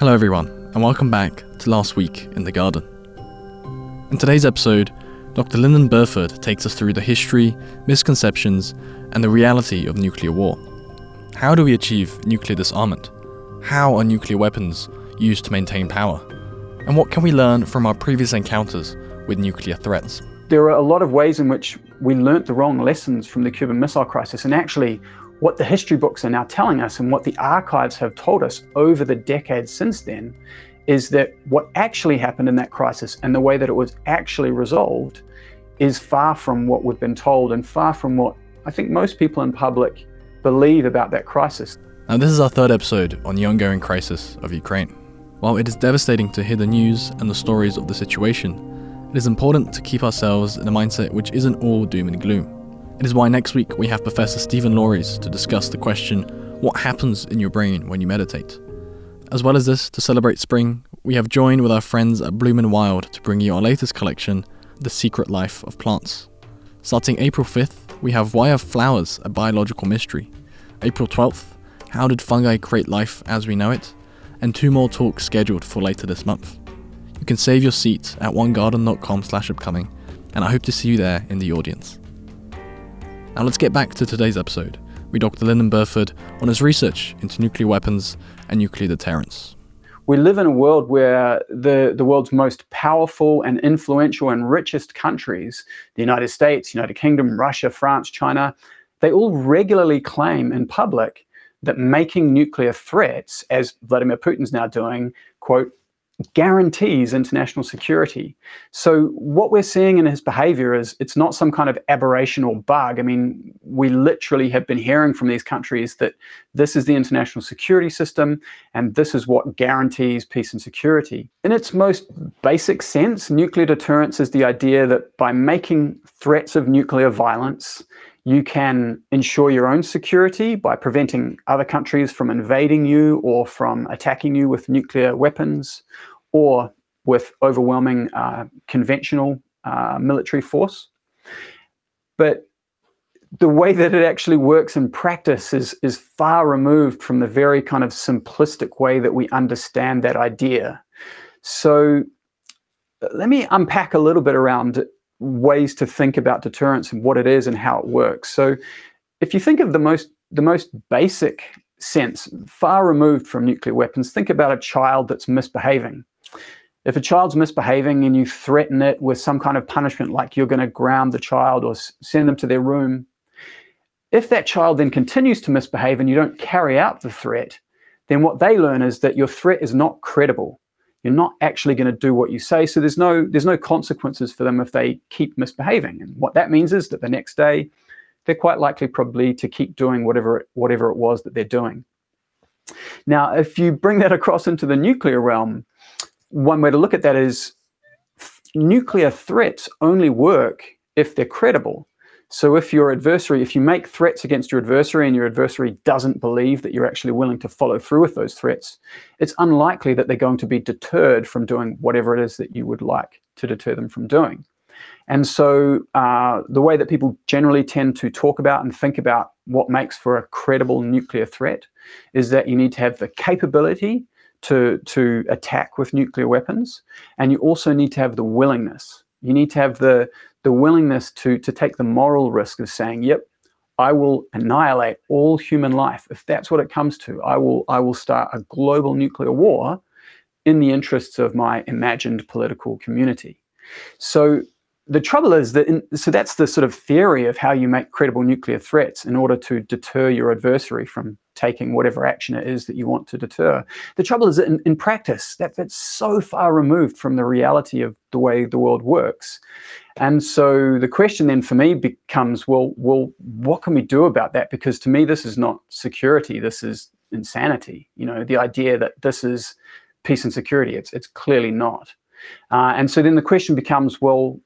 Hello, everyone, and welcome back to Last Week in the Garden. In today's episode, Dr. Lyndon Burford takes us through the history, misconceptions, and the reality of nuclear war. How do we achieve nuclear disarmament? How are nuclear weapons used to maintain power? And what can we learn from our previous encounters with nuclear threats? There are a lot of ways in which we learnt the wrong lessons from the Cuban Missile Crisis, and actually, what the history books are now telling us and what the archives have told us over the decades since then is that what actually happened in that crisis and the way that it was actually resolved is far from what we've been told and far from what I think most people in public believe about that crisis. Now, this is our third episode on the ongoing crisis of Ukraine. While it is devastating to hear the news and the stories of the situation, it is important to keep ourselves in a mindset which isn't all doom and gloom. It is why next week we have Professor Steven Laureys to discuss the question what happens in your brain when you meditate? As well as this, to celebrate spring, we have joined with our friends at Bloom and Wild to bring you our latest collection, The Secret Life of Plants. Starting April 5th, we have Why Are Flowers a Biological Mystery? April 12th, How Did Fungi Create Life as We Know It? And two more talks scheduled for later this month. You can save your seat at onegarden.com slash upcoming, and I hope to see you there in the audience. Now let's get back to today's episode with Dr. Lyndon Burford on his research into nuclear weapons and nuclear deterrence. We live in a world where the, the world's most powerful and influential and richest countries, the United States, United Kingdom, Russia, France, China, they all regularly claim in public that making nuclear threats, as Vladimir Putin's now doing, quote, guarantees international security. So what we're seeing in his behavior is it's not some kind of aberration or bug. I mean, we literally have been hearing from these countries that this is the international security system and this is what guarantees peace and security. In its most basic sense, nuclear deterrence is the idea that by making threats of nuclear violence, you can ensure your own security by preventing other countries from invading you or from attacking you with nuclear weapons or with overwhelming uh, conventional uh, military force. But the way that it actually works in practice is, is far removed from the very kind of simplistic way that we understand that idea. So let me unpack a little bit around ways to think about deterrence and what it is and how it works. So if you think of the most the most basic sense, far removed from nuclear weapons, think about a child that's misbehaving. If a child's misbehaving and you threaten it with some kind of punishment, like you're going to ground the child or send them to their room, if that child then continues to misbehave and you don't carry out the threat, then what they learn is that your threat is not credible. You're not actually going to do what you say, so there's no there's no consequences for them if they keep misbehaving. And what that means is that the next day, they're quite likely probably to keep doing whatever whatever it was that they're doing. Now, if you bring that across into the nuclear realm, one way to look at that is nuclear threats only work if they're credible. So if your adversary, if you make threats against your adversary and your adversary doesn't believe that you're actually willing to follow through with those threats, it's unlikely that they're going to be deterred from doing whatever it is that you would like to deter them from doing. And so uh, the way that people generally tend to talk about and think about what makes for a credible nuclear threat is that you need to have the capability to, to attack with nuclear weapons, and you also need to have the willingness. You need to have the, the willingness to, to take the moral risk of saying, yep, I will annihilate all human life. If that's what it comes to, I will, I will start a global nuclear war in the interests of my imagined political community. So the trouble is that, in, so that's the sort of theory of how you make credible nuclear threats in order to deter your adversary from taking whatever action it is that you want to deter. The trouble is that in, in practice, that, that's so far removed from the reality of the way the world works. And so the question then for me becomes, well, well, what can we do about that? Because to me, this is not security. This is insanity. You know, the idea that this is peace and security. It's it's clearly not. Uh, and so then the question becomes, well,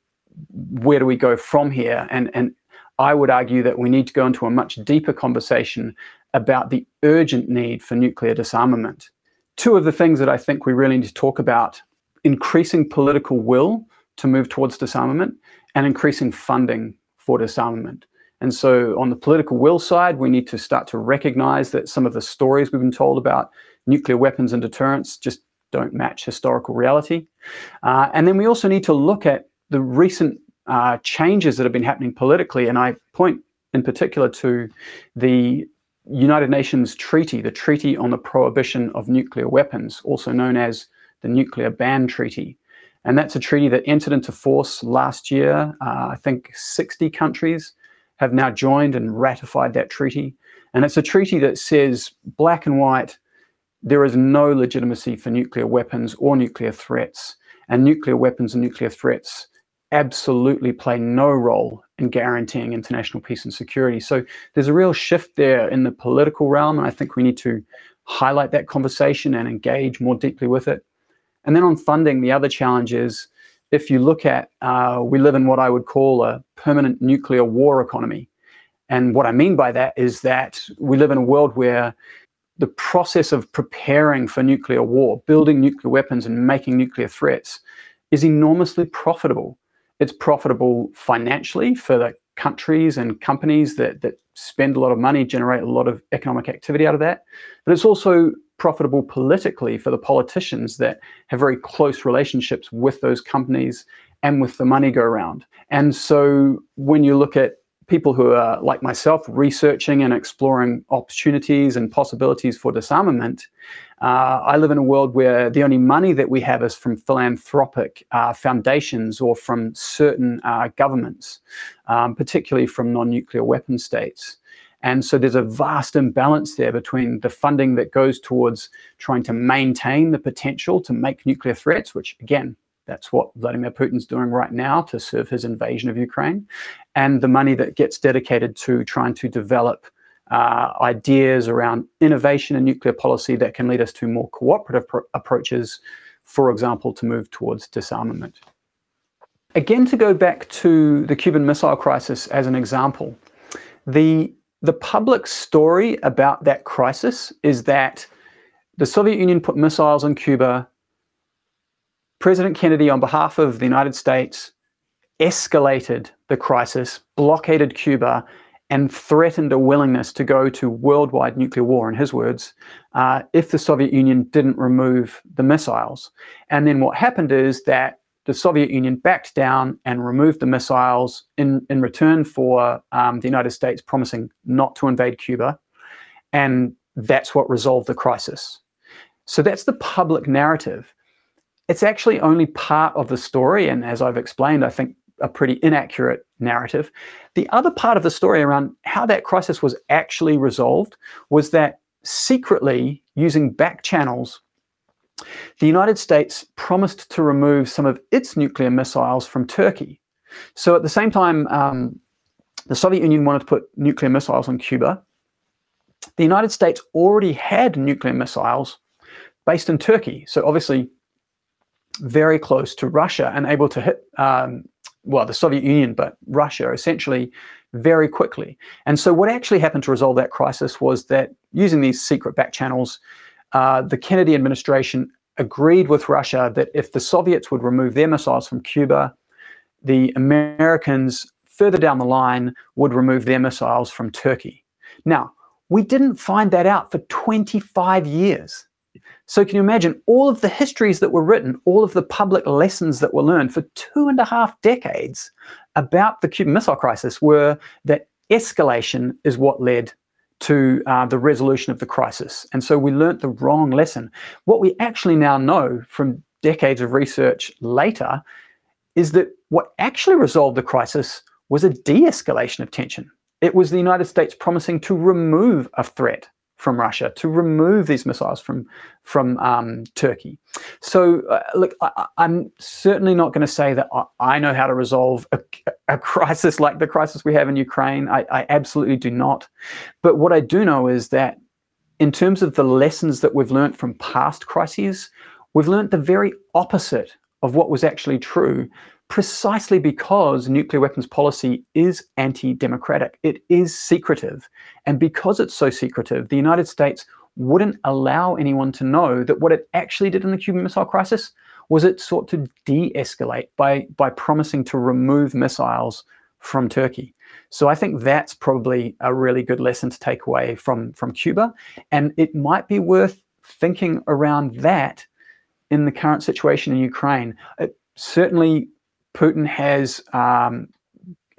where do we go from here? And, and I would argue that we need to go into a much deeper conversation about the urgent need for nuclear disarmament. Two of the things that I think we really need to talk about increasing political will to move towards disarmament and increasing funding for disarmament. And so, on the political will side, we need to start to recognize that some of the stories we've been told about nuclear weapons and deterrence just don't match historical reality. Uh, and then we also need to look at the recent uh, changes that have been happening politically. And I point in particular to the United Nations Treaty, the Treaty on the Prohibition of Nuclear Weapons, also known as the Nuclear Ban Treaty. And that's a treaty that entered into force last year. Uh, I think 60 countries have now joined and ratified that treaty. And it's a treaty that says, black and white, there is no legitimacy for nuclear weapons or nuclear threats. And nuclear weapons and nuclear threats absolutely play no role in guaranteeing international peace and security. So there's a real shift there in the political realm, and I think we need to highlight that conversation and engage more deeply with it. And then on funding, the other challenge is if you look at, uh, we live in what I would call a permanent nuclear war economy. And what I mean by that is that we live in a world where the process of preparing for nuclear war, building nuclear weapons and making nuclear threats, is enormously profitable. It's profitable financially for the countries and companies that, that spend a lot of money, generate a lot of economic activity out of that. But it's also profitable politically for the politicians that have very close relationships with those companies and with the money go around. And so when you look at people who are like myself researching and exploring opportunities and possibilities for disarmament uh, i live in a world where the only money that we have is from philanthropic uh, foundations or from certain uh, governments um, particularly from non-nuclear weapon states. And so there's a vast imbalance there between the funding that goes towards trying to maintain the potential to make nuclear threats which again that's what Vladimir Putin's doing right now to serve his invasion of Ukraine, and the money that gets dedicated to trying to develop uh, ideas around innovation and nuclear policy that can lead us to more cooperative approaches, for example, to move towards disarmament. Again, to go back to the Cuban Missile Crisis as an example, the, the public story about that crisis is that the Soviet Union put missiles on Cuba President Kennedy, on behalf of the United States, escalated the crisis, blockaded Cuba, and threatened a willingness to go to worldwide nuclear war, in his words, uh, if the Soviet Union didn't remove the missiles. And then what happened is that the Soviet Union backed down and removed the missiles in, in return for um, the United States promising not to invade Cuba. And that's what resolved the crisis. So that's the public narrative it's actually only part of the story. And as I've explained, I think a pretty inaccurate narrative. The other part of the story around how that crisis was actually resolved was that secretly, using back channels, the United States promised to remove some of its nuclear missiles from Turkey. So at the same time, um, the Soviet Union wanted to put nuclear missiles on Cuba. The United States already had nuclear missiles based in Turkey. So obviously, very close to Russia and able to hit, um, well, the Soviet Union, but Russia essentially very quickly. And so, what actually happened to resolve that crisis was that using these secret back channels, uh, the Kennedy administration agreed with Russia that if the Soviets would remove their missiles from Cuba, the Americans further down the line would remove their missiles from Turkey. Now, we didn't find that out for 25 years. So can you imagine all of the histories that were written, all of the public lessons that were learned for two and a half decades about the Cuban Missile Crisis were that escalation is what led to uh, the resolution of the crisis. And so we learnt the wrong lesson. What we actually now know from decades of research later is that what actually resolved the crisis was a de escalation of tension. It was the United States promising to remove a threat from Russia to remove these missiles from from um, Turkey. So, uh, look, I, am certainly not going to say that I, I, know how to resolve a, a, crisis like the crisis we have in Ukraine. I, I absolutely do not. But what I do know is that, in terms of the lessons that we've learned from past crises, we've learned the very opposite of what was actually true precisely because nuclear weapons policy is anti democratic. It is secretive. And because it's so secretive, the United States wouldn't allow anyone to know that what it actually did in the Cuban Missile Crisis was it sought to de escalate by, by promising to remove missiles from Turkey. So I think that's probably a really good lesson to take away from, from Cuba. And it might be worth thinking around that in the current situation in Ukraine. It, certainly, Putin has, um,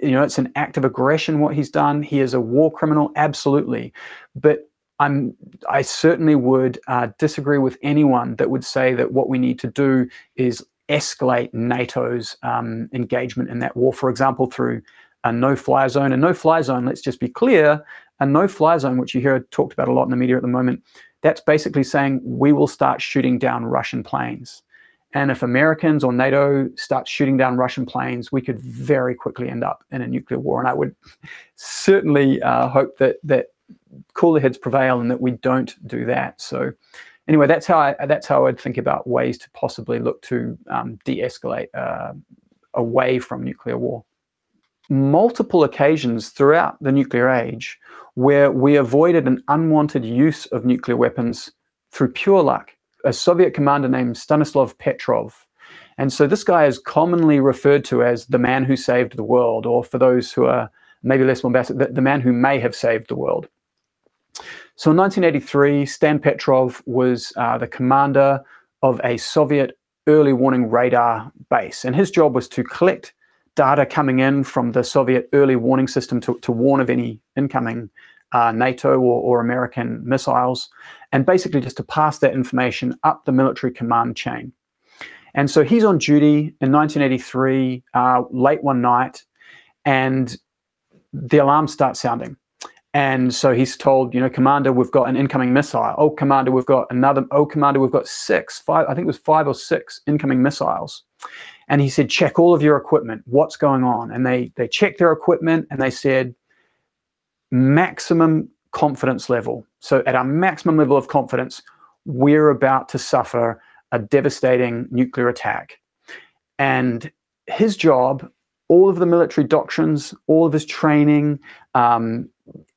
you know, it's an act of aggression what he's done. He is a war criminal, absolutely. But I'm, I certainly would uh, disagree with anyone that would say that what we need to do is escalate NATO's um, engagement in that war, for example, through a no-fly zone. A no-fly zone, let's just be clear, a no-fly zone, which you hear talked about a lot in the media at the moment, that's basically saying we will start shooting down Russian planes. And if Americans or NATO start shooting down Russian planes, we could very quickly end up in a nuclear war. And I would certainly uh, hope that that cooler heads prevail and that we don't do that. So, anyway, that's how I that's how I'd think about ways to possibly look to um, de-escalate uh, away from nuclear war. Multiple occasions throughout the nuclear age where we avoided an unwanted use of nuclear weapons through pure luck. A Soviet commander named Stanislav Petrov. And so this guy is commonly referred to as the man who saved the world, or for those who are maybe less bombastic, the, the man who may have saved the world. So in 1983, Stan Petrov was uh, the commander of a Soviet early warning radar base, and his job was to collect data coming in from the Soviet early warning system to, to warn of any incoming uh, NATO or, or, American missiles, and basically just to pass that information up the military command chain. And so he's on duty in 1983, uh, late one night, and the alarm starts sounding. And so he's told, you know, Commander, we've got an incoming missile. Oh, Commander, we've got another. Oh, Commander, we've got six, five, I think it was five or six incoming missiles and he said, check all of your equipment. What's going on? And they they checked their equipment and they said maximum confidence level. So at our maximum level of confidence, we're about to suffer a devastating nuclear attack. And his job, all of the military doctrines, all of his training, um,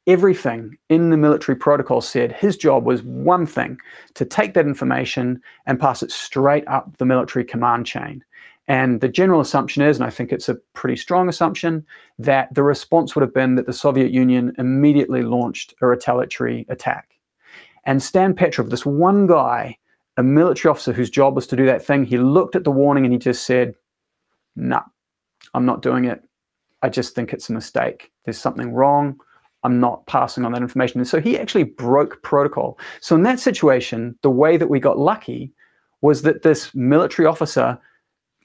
everything in the military protocol said his job was one thing to take that information and pass it straight up the military command chain. And the general assumption is, and I think it's a pretty strong assumption, that the response would have been that the Soviet Union immediately launched a retaliatory attack. And Stan Petrov, this one guy, a military officer whose job was to do that thing, he looked at the warning and he just said, nah, I'm not doing it. I just think it's a mistake. There's something wrong. I'm not passing on that information. And so he actually broke protocol. So in that situation, the way that we got lucky was that this military officer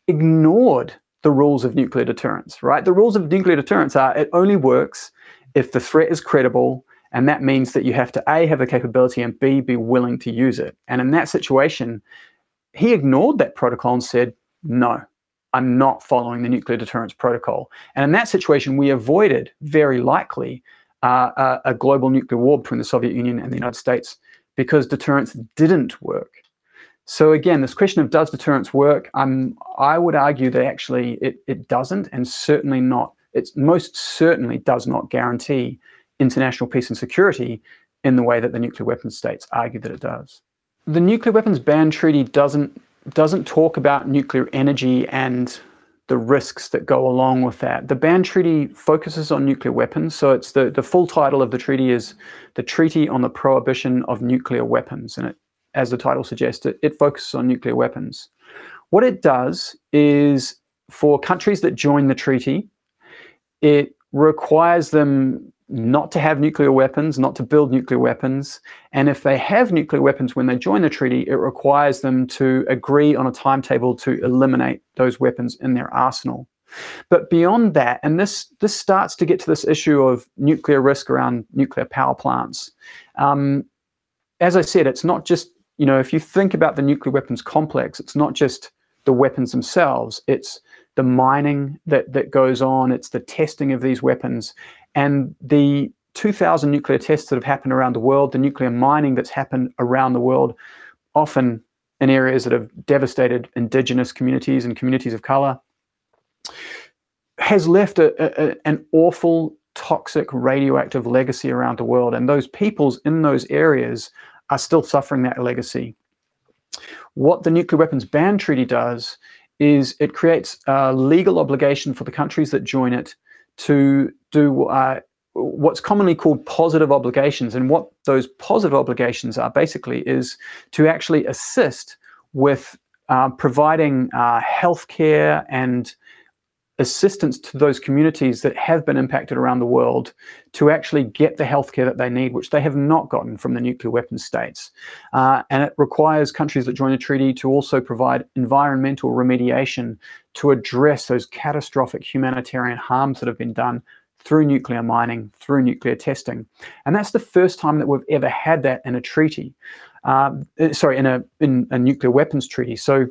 ignored the rules of nuclear deterrence, right? The rules of nuclear deterrence are it only works if the threat is credible, and that means that you have to A, have the capability, and B, be willing to use it. And in that situation, he ignored that protocol and said, no, I'm not following the nuclear deterrence protocol. And in that situation, we avoided very likely uh, a, a global nuclear war between the Soviet Union and the United States because deterrence didn't work. So again, this question of does deterrence work? Um, I would argue that actually it, it doesn't, and certainly not. It most certainly does not guarantee international peace and security in the way that the nuclear weapons states argue that it does. The nuclear weapons ban treaty doesn't doesn't talk about nuclear energy and the risks that go along with that. The ban treaty focuses on nuclear weapons. So it's the, the full title of the treaty is the Treaty on the Prohibition of Nuclear Weapons. And it as the title suggests, it, it focuses on nuclear weapons. What it does is for countries that join the treaty, it requires them not to have nuclear weapons, not to build nuclear weapons. And if they have nuclear weapons when they join the treaty, it requires them to agree on a timetable to eliminate those weapons in their arsenal. But beyond that, and this this starts to get to this issue of nuclear risk around nuclear power plants. Um, as I said, it's not just you know, if you think about the nuclear weapons complex, it's not just the weapons themselves, it's the mining that, that goes on, it's the testing of these weapons. And the 2,000 nuclear tests that have happened around the world, the nuclear mining that's happened around the world, often in areas that have devastated indigenous communities and communities of color, has left a, a, an awful toxic radioactive legacy around the world. And those peoples in those areas are still suffering that legacy. What the Nuclear Weapons Ban Treaty does is it creates a legal obligation for the countries that join it to do uh, what's commonly called positive obligations. And what those positive obligations are basically is to actually assist with uh, providing uh, healthcare and assistance to those communities that have been impacted around the world to actually get the healthcare that they need, which they have not gotten from the nuclear weapon states. Uh, and it requires countries that join the treaty to also provide environmental remediation to address those catastrophic humanitarian harms that have been done through nuclear mining, through nuclear testing. And that's the first time that we've ever had that in a treaty. Uh, sorry, in a, in a nuclear weapons treaty. So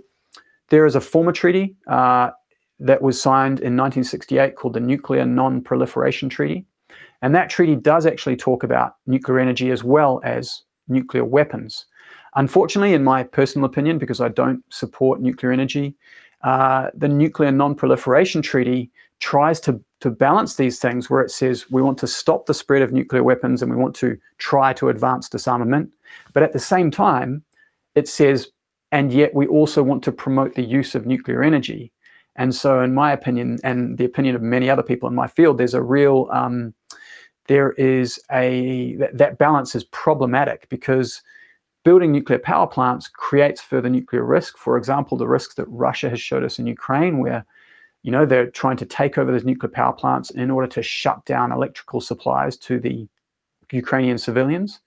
there is a former treaty uh, that was signed in 1968 called the Nuclear Non-Proliferation Treaty. And that treaty does actually talk about nuclear energy as well as nuclear weapons. Unfortunately, in my personal opinion, because I don't support nuclear energy, uh, the Nuclear Non-Proliferation Treaty tries to, to balance these things where it says we want to stop the spread of nuclear weapons and we want to try to advance disarmament. But at the same time, it says, and yet we also want to promote the use of nuclear energy. And so, in my opinion, and the opinion of many other people in my field, there's a real, um, there is a, that, that balance is problematic because building nuclear power plants creates further nuclear risk. For example, the risks that Russia has showed us in Ukraine, where you know they're trying to take over those nuclear power plants in order to shut down electrical supplies to the Ukrainian civilians.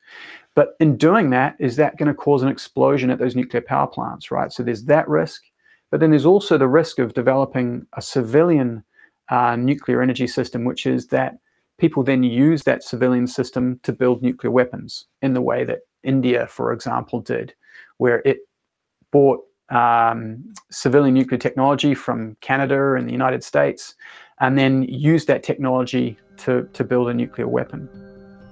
But in doing that, is that going to cause an explosion at those nuclear power plants, right? So there's that risk. But then there's also the risk of developing a civilian uh, nuclear energy system, which is that people then use that civilian system to build nuclear weapons in the way that India, for example, did, where it bought um, civilian nuclear technology from Canada and the United States, and then used that technology to, to build a nuclear weapon.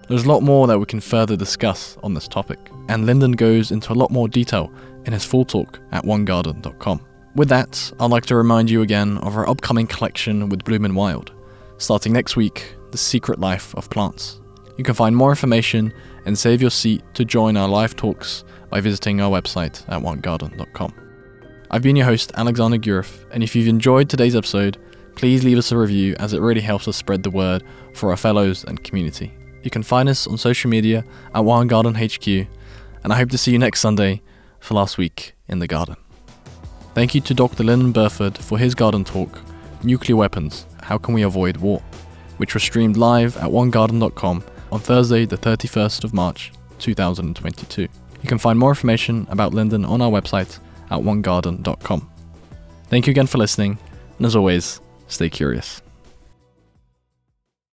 There's a lot more that we can further discuss on this topic, and Lyndon goes into a lot more detail in his full talk at onegarden.com. With that, I'd like to remind you again of our upcoming collection with Bloom and Wild. Starting next week, The Secret Life of Plants. You can find more information and save your seat to join our live talks by visiting our website at onegarden.com. I've been your host, Alexander Gurif, and if you've enjoyed today's episode, please leave us a review as it really helps us spread the word for our fellows and community. You can find us on social media at One Garden HQ, and I hope to see you next Sunday for Last Week in the Garden. Thank you to Dr. Lyndon Burford for his garden talk, Nuclear Weapons How Can We Avoid War, which was streamed live at onegarden.com on Thursday, the 31st of March 2022. You can find more information about Lyndon on our website at onegarden.com. Thank you again for listening, and as always, stay curious.